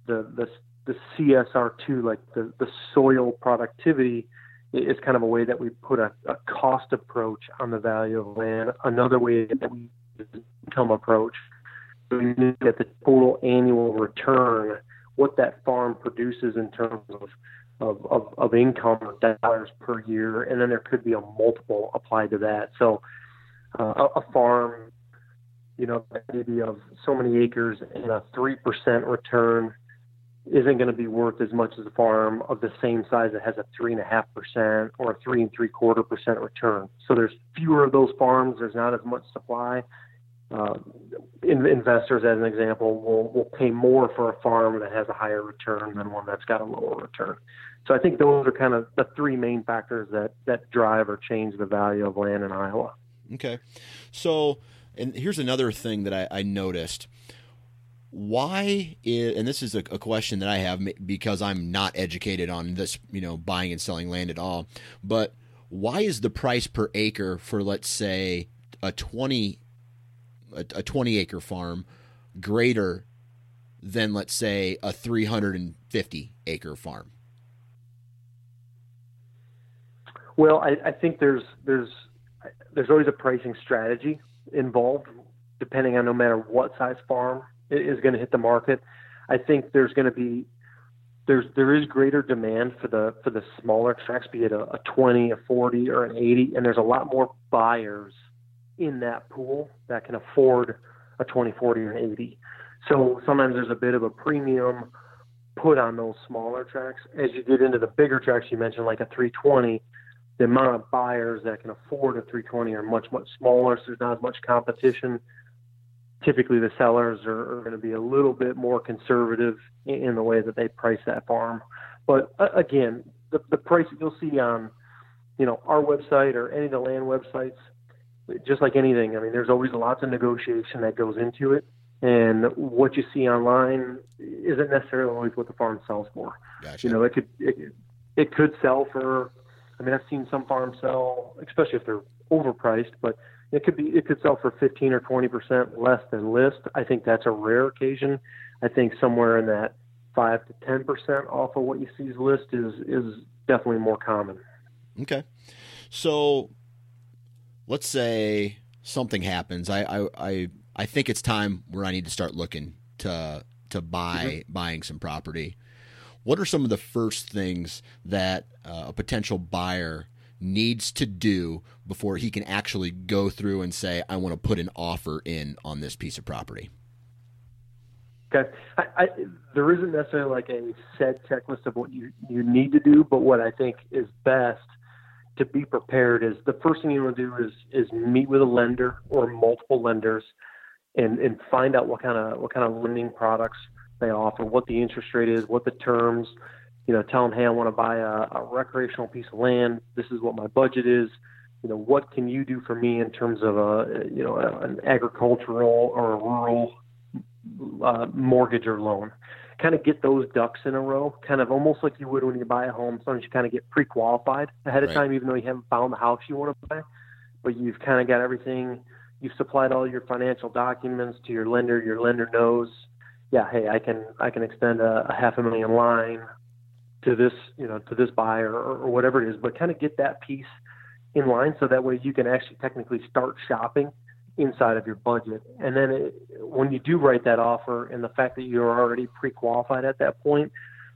the the, the CSR2, like the, the soil productivity, is kind of a way that we put a, a cost approach on the value of land. Another way that we income approach, we look at the total annual return, what that farm produces in terms of of, of, of income or dollars per year, and then there could be a multiple applied to that. So uh, a, a farm, you know, maybe of so many acres and a three percent return isn't going to be worth as much as a farm of the same size that has a three and a half percent or a three and three quarter percent return. So there's fewer of those farms. There's not as much supply. Uh, in, investors, as an example, will will pay more for a farm that has a higher return than one that's got a lower return. So I think those are kind of the three main factors that that drive or change the value of land in Iowa. Okay, so and here's another thing that I, I noticed why is, and this is a, a, question that I have because I'm not educated on this, you know, buying and selling land at all, but why is the price per acre for let's say a 20 a, a 20 acre farm greater than let's say a 350 acre farm? Well, I, I think there's there's there's always a pricing strategy involved depending on no matter what size farm is going to hit the market. I think there's going to be there's there is greater demand for the for the smaller tracks, be it a, a 20, a 40, or an 80, and there's a lot more buyers in that pool that can afford a 20, 40, or an 80. So sometimes there's a bit of a premium put on those smaller tracks. As you get into the bigger tracks, you mentioned like a 320, the amount of buyers that can afford a 320 are much much smaller. So there's not as much competition typically the sellers are, are going to be a little bit more conservative in, in, the way that they price that farm. But uh, again, the, the price that you'll see on, you know, our website or any of the land websites, just like anything, I mean, there's always lots of negotiation that goes into it. And what you see online isn't necessarily always what the farm sells for. Gotcha. You know, it could it, it could sell for. I mean, I've seen some farms sell, especially if they're overpriced, but it could be it could sell for 15 or 20 percent less than list. I think that's a rare occasion. I think somewhere in that five to 10 percent off of what you see as list is is definitely more common. Okay, so let's say something happens. I I I, I think it's time where I need to start looking to to buy mm-hmm. buying some property. What are some of the first things that uh, a potential buyer needs to do before he can actually go through and say, I want to put an offer in on this piece of property? Okay. I, I, there isn't necessarily like a set checklist of what you, you need to do, but what I think is best to be prepared is the first thing you want to do is is meet with a lender or multiple lenders and and find out what kind of what kind of lending products they offer, what the interest rate is, what the terms, you know, tell them, hey, I want to buy a, a recreational piece of land. This is what my budget is. You know, what can you do for me in terms of a, you know, an agricultural or a rural uh, mortgage or loan? Kind of get those ducks in a row, kind of almost like you would when you buy a home. Sometimes you kind of get pre-qualified ahead of right. time, even though you haven't found the house you want to buy, but you've kind of got everything. You've supplied all your financial documents to your lender. Your lender knows, yeah, hey, I can I can extend a, a half a million line to this, you know, to this buyer or, or whatever it is, but kind of get that piece in line so that way you can actually technically start shopping inside of your budget. And then it, when you do write that offer and the fact that you're already pre-qualified at that point,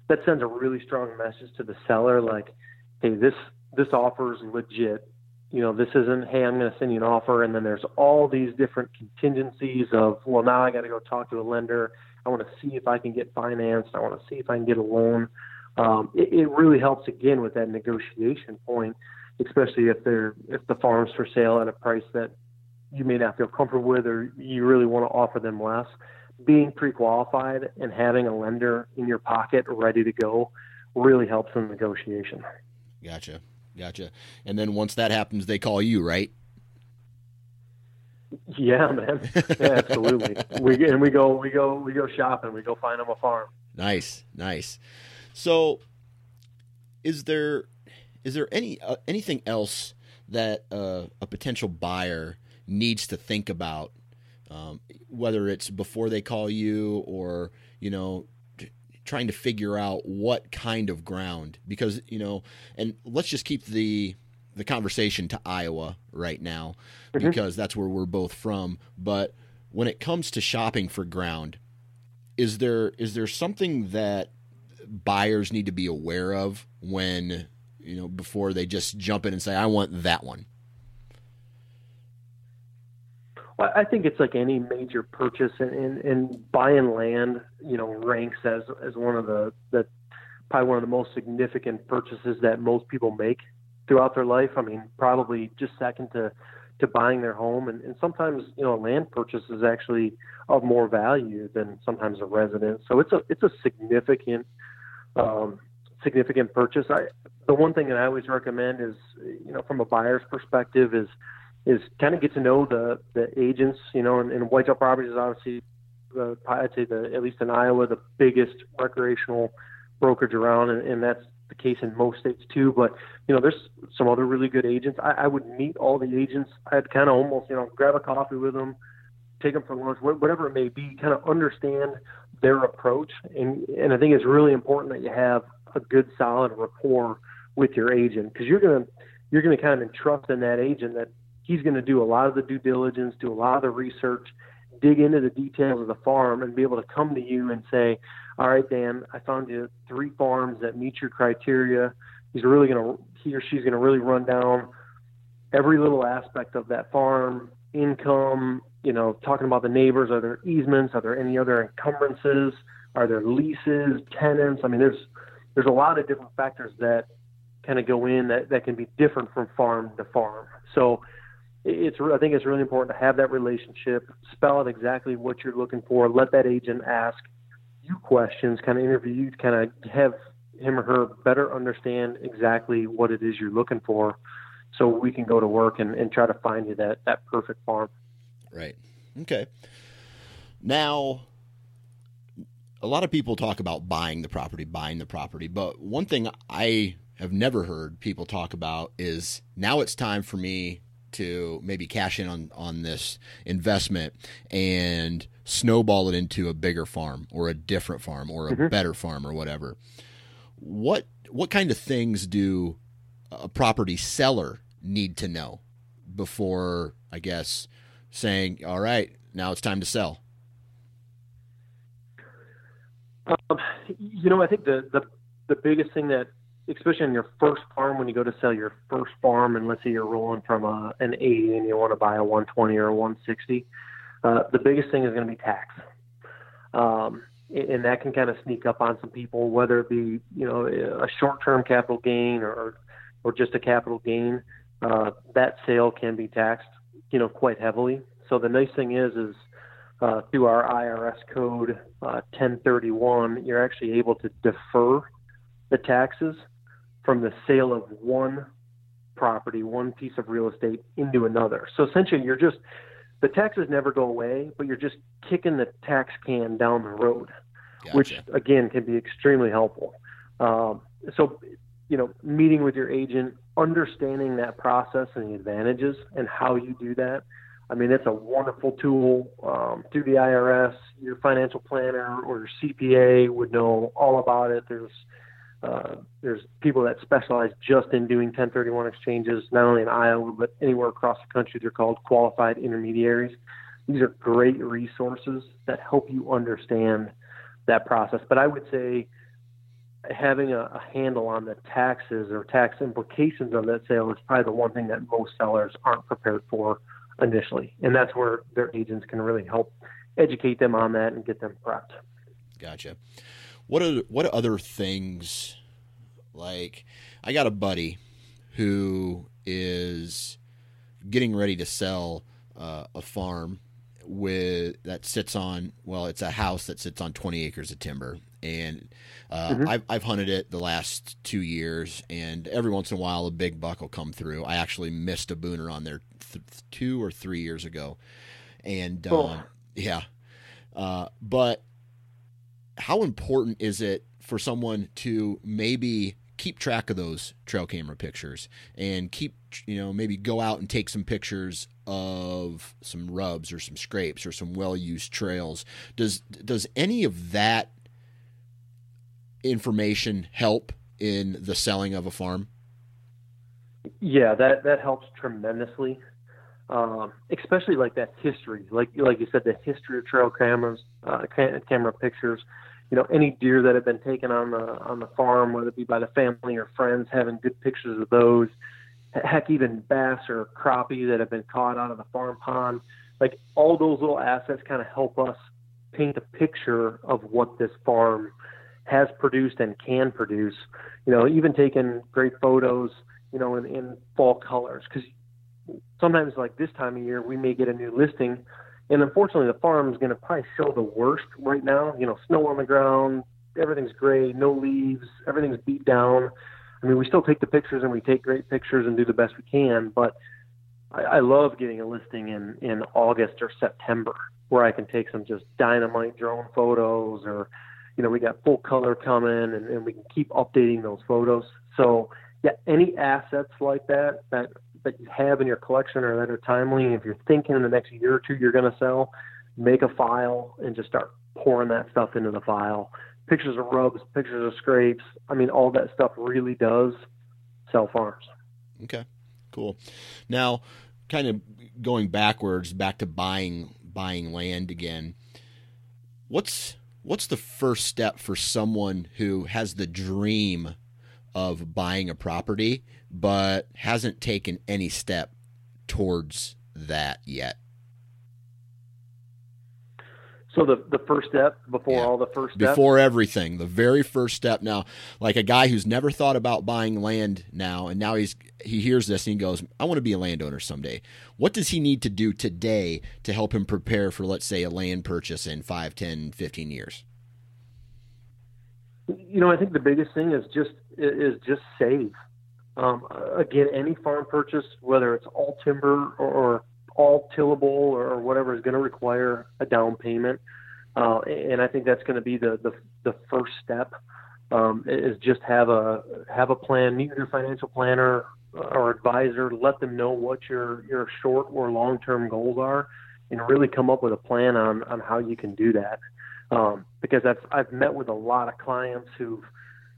that sends a really strong message to the seller like, hey, this this offer is legit. You know, this isn't, hey, I'm going to send you an offer, and then there's all these different contingencies of, well, now I got to go talk to a lender. I want to see if I can get financed. I want to see if I can get a loan um, it, it really helps again with that negotiation point, especially if they're if the farm's for sale at a price that you may not feel comfortable with or you really want to offer them less. Being pre-qualified and having a lender in your pocket ready to go really helps in negotiation. Gotcha, gotcha. And then once that happens, they call you, right? Yeah, man. Yeah, absolutely. we and we go we go we go shopping. We go find them a farm. Nice, nice. So, is there is there any uh, anything else that uh, a potential buyer needs to think about, um, whether it's before they call you or you know trying to figure out what kind of ground because you know and let's just keep the the conversation to Iowa right now mm-hmm. because that's where we're both from but when it comes to shopping for ground is there is there something that buyers need to be aware of when you know before they just jump in and say I want that one well, I think it's like any major purchase, and, and, and buying land, you know, ranks as as one of the the probably one of the most significant purchases that most people make throughout their life. I mean, probably just second to to buying their home, and, and sometimes you know, a land purchase is actually of more value than sometimes a residence. So it's a it's a significant um, significant purchase. I the one thing that I always recommend is, you know, from a buyer's perspective, is is kind of get to know the the agents. You know, and, and Whitetail Properties is obviously uh, the I'd say the at least in Iowa the biggest recreational brokerage around, and, and that's the case in most states too. But you know, there's some other really good agents. I, I would meet all the agents. I'd kind of almost you know grab a coffee with them, take them for lunch, whatever it may be. Kind of understand their approach, and and I think it's really important that you have a good solid rapport with your agent because you're gonna you're gonna kind of entrust in that agent that he's going to do a lot of the due diligence, do a lot of the research, dig into the details of the farm, and be able to come to you and say, "All right, Dan, I found you three farms that meet your criteria." He's really going to, he or she's going to really run down every little aspect of that farm, income, you know, talking about the neighbors. Are there easements? Are there any other encumbrances? Are there leases, tenants? I mean, there's there's a lot of different factors that kind of go in that, that can be different from farm to farm. So it's I think it's really important to have that relationship, spell out exactly what you're looking for, let that agent ask you questions, kind of interview you, kind of have him or her better understand exactly what it is you're looking for, so we can go to work and, and try to find you that that perfect farm. Right. Okay. Now, a lot of people talk about buying the property, buying the property, but one thing I have never heard people talk about is now it's time for me to maybe cash in on on this investment and snowball it into a bigger farm or a different farm or a mm-hmm. better farm or whatever. What what kind of things do a property seller need to know before I guess saying, "All right, now it's time to sell"? Um, you know, I think the, the the biggest thing that especially on your first farm when you go to sell your first farm and let's say you're rolling from a, an 80 and you want to buy a 120 or a 160 uh, the biggest thing is going to be tax. Um, and that can kind of sneak up on some people whether it be you know a short-term capital gain or or just a capital gain uh, that sale can be taxed you know quite heavily. So the nice thing is is uh, through our IRS code uh, 1031 you're actually able to defer the taxes from the sale of one property, one piece of real estate into another. So essentially, you're just the taxes never go away, but you're just kicking the tax can down the road, gotcha. which again can be extremely helpful. Um, so, you know, meeting with your agent, understanding that process and the advantages and how you do that. I mean, it's a wonderful tool um, through the IRS. Your financial planner or your CPA would know all about it. There's uh, there's people that specialize just in doing 1031 exchanges, not only in Iowa, but anywhere across the country. They're called qualified intermediaries. These are great resources that help you understand that process. But I would say having a, a handle on the taxes or tax implications of that sale is probably the one thing that most sellers aren't prepared for initially. And that's where their agents can really help educate them on that and get them prepped. Gotcha. What are what other things like I got a buddy who is getting ready to sell uh, a farm with that sits on well it's a house that sits on 20 acres of timber and uh, mm-hmm. I've, I've hunted it the last two years and every once in a while a big buck will come through i actually missed a booner on there th- two or three years ago and uh, oh. yeah uh, but how important is it for someone to maybe keep track of those trail camera pictures and keep you know maybe go out and take some pictures of some rubs or some scrapes or some well used trails. Does does any of that information help in the selling of a farm? Yeah, that that helps tremendously. Um, especially like that history, like like you said, the history of trail cameras, uh, camera pictures. You know, any deer that have been taken on the on the farm, whether it be by the family or friends, having good pictures of those. Heck, even bass or crappie that have been caught out of the farm pond. Like all those little assets kind of help us paint a picture of what this farm has produced and can produce. You know, even taking great photos, you know, in, in fall colors. Because sometimes, like this time of year, we may get a new listing, and unfortunately, the farm is going to probably show the worst right now. You know, snow on the ground, everything's gray, no leaves, everything's beat down. I mean, we still take the pictures and we take great pictures and do the best we can, but I, I love getting a listing in in August or September where I can take some just dynamite drone photos or you know, we got full color coming and, and we can keep updating those photos. So yeah, any assets like that that that you have in your collection or that are timely, if you're thinking in the next year or two you're going to sell, make a file and just start pouring that stuff into the file. Pictures of rubs, pictures of scrapes. I mean, all that stuff really does sell farms. Okay, cool. Now, kind of going backwards, back to buying buying land again. What's what's the first step for someone who has the dream of buying a property but hasn't taken any step towards that yet? So the the first step before yeah. all the first steps? before everything, the very first step. Now, like a guy who's never thought about buying land now, and now he's he hears this and he goes, "I want to be a landowner someday." What does he need to do today to help him prepare for, let's say, a land purchase in 5, 10, 15 years? You know, I think the biggest thing is just is just save. Um, again, any farm purchase, whether it's all timber or, or all tillable or whatever is going to require a down payment. Uh, and I think that's going to be the, the, the first step um, is just have a have a plan, meet with your financial planner or advisor, let them know what your your short or long term goals are, and really come up with a plan on on how you can do that. Um, because I've I've met with a lot of clients who've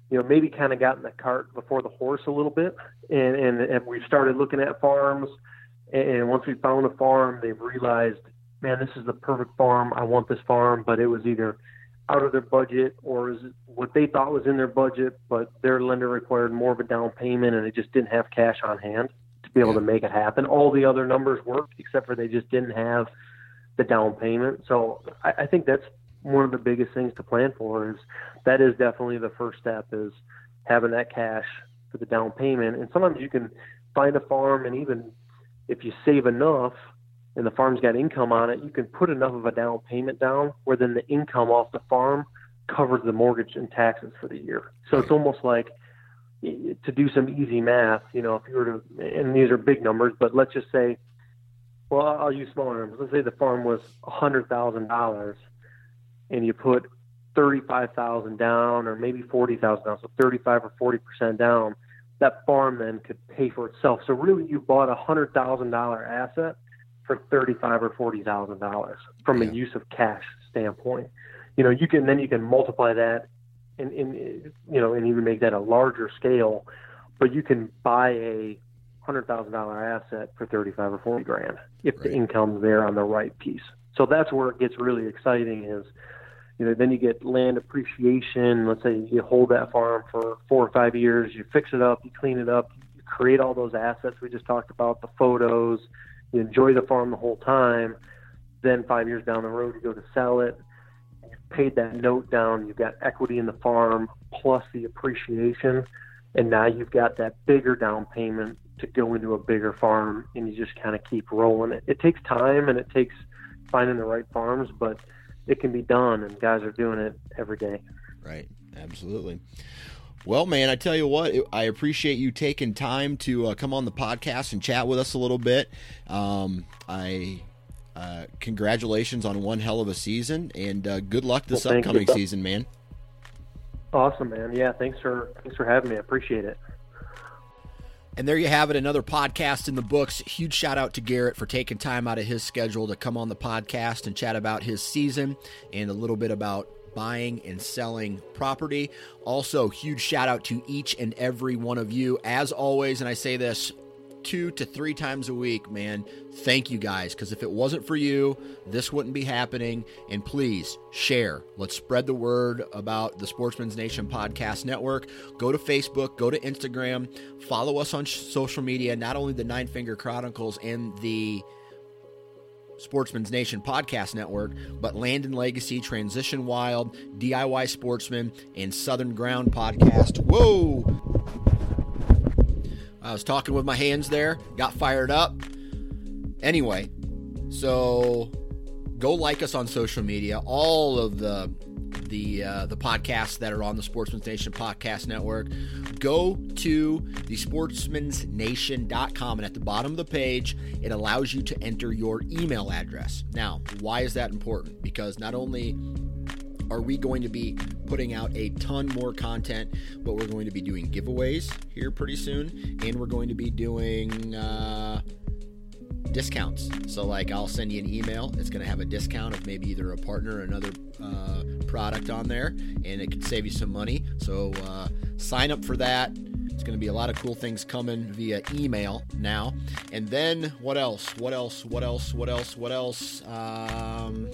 you know maybe kind of gotten the cart before the horse a little bit, and and, and we've started looking at farms and once we found a farm, they've realized, man, this is the perfect farm. I want this farm, but it was either out of their budget or is what they thought was in their budget, but their lender required more of a down payment and they just didn't have cash on hand to be able to make it happen. All the other numbers worked except for they just didn't have the down payment. So I, I think that's one of the biggest things to plan for is that is definitely the first step is having that cash for the down payment. And sometimes you can find a farm and even if you save enough and the farm's got income on it, you can put enough of a down payment down where then the income off the farm covers the mortgage and taxes for the year. So it's almost like to do some easy math, you know, if you were to, and these are big numbers, but let's just say, well, I'll use smaller numbers. Let's say the farm was a $100,000 and you put 35,000 down or maybe 40,000 down, so 35 or 40% down that farm then could pay for itself. So really, you bought a hundred thousand dollar asset for thirty-five or forty thousand dollars from yeah. a use of cash standpoint. You know, you can then you can multiply that, and, and you know, and even make that a larger scale. But you can buy a hundred thousand dollar asset for thirty-five or forty grand if right. the income's there on the right piece. So that's where it gets really exciting. Is you know, then you get land appreciation. Let's say you hold that farm for four or five years, you fix it up, you clean it up, you create all those assets we just talked about, the photos, you enjoy the farm the whole time. Then five years down the road, you go to sell it. You've paid that note down. You've got equity in the farm plus the appreciation, and now you've got that bigger down payment to go into a bigger farm, and you just kind of keep rolling it. It takes time and it takes finding the right farms, but it can be done, and guys are doing it every day. Right. Absolutely. Well, man, I tell you what, I appreciate you taking time to uh, come on the podcast and chat with us a little bit. Um, I uh, congratulations on one hell of a season, and uh, good luck this well, upcoming season, man. Awesome, man. Yeah, thanks for thanks for having me. I appreciate it. And there you have it, another podcast in the books. Huge shout out to Garrett for taking time out of his schedule to come on the podcast and chat about his season and a little bit about buying and selling property. Also, huge shout out to each and every one of you. As always, and I say this two to three times a week, man. Thank you guys, because if it wasn't for you, this wouldn't be happening. And please share. Let's spread the word about the Sportsman's Nation Podcast Network. Go to Facebook, go to Instagram, follow us on social media, not only the Nine Finger Chronicles and the Sportsman's Nation Podcast Network, but Land and Legacy, Transition Wild, DIY Sportsman, and Southern Ground Podcast. Whoa! I was talking with my hands there, got fired up. Anyway, so go like us on social media. All of the the uh, the podcasts that are on the Sportsman's Nation Podcast Network. Go to the sportsmansnation.com and at the bottom of the page, it allows you to enter your email address. Now, why is that important? Because not only are we going to be putting out a ton more content, but we're going to be doing giveaways here pretty soon, and we're going to be doing uh, discounts. So, like, I'll send you an email. It's going to have a discount of maybe either a partner or another uh, product on there, and it could save you some money. So, uh, sign up for that. It's going to be a lot of cool things coming via email now. And then what else? What else? What else? What else? What else? Um,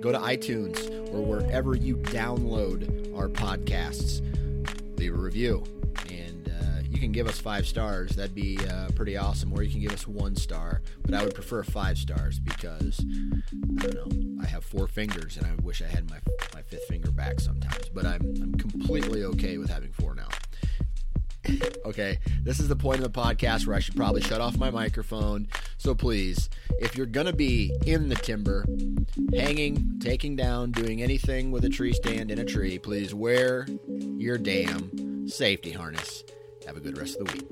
go to iTunes or wherever you download our podcasts. Leave a review. And uh, you can give us five stars. That'd be uh, pretty awesome. Or you can give us one star. But I would prefer five stars because, I don't know, I have four fingers and I wish I had my, my fifth finger back sometimes. But I'm, I'm completely okay with having four now. Okay, this is the point of the podcast where I should probably shut off my microphone. So please, if you're going to be in the timber, hanging, taking down, doing anything with a tree stand in a tree, please wear your damn safety harness. Have a good rest of the week.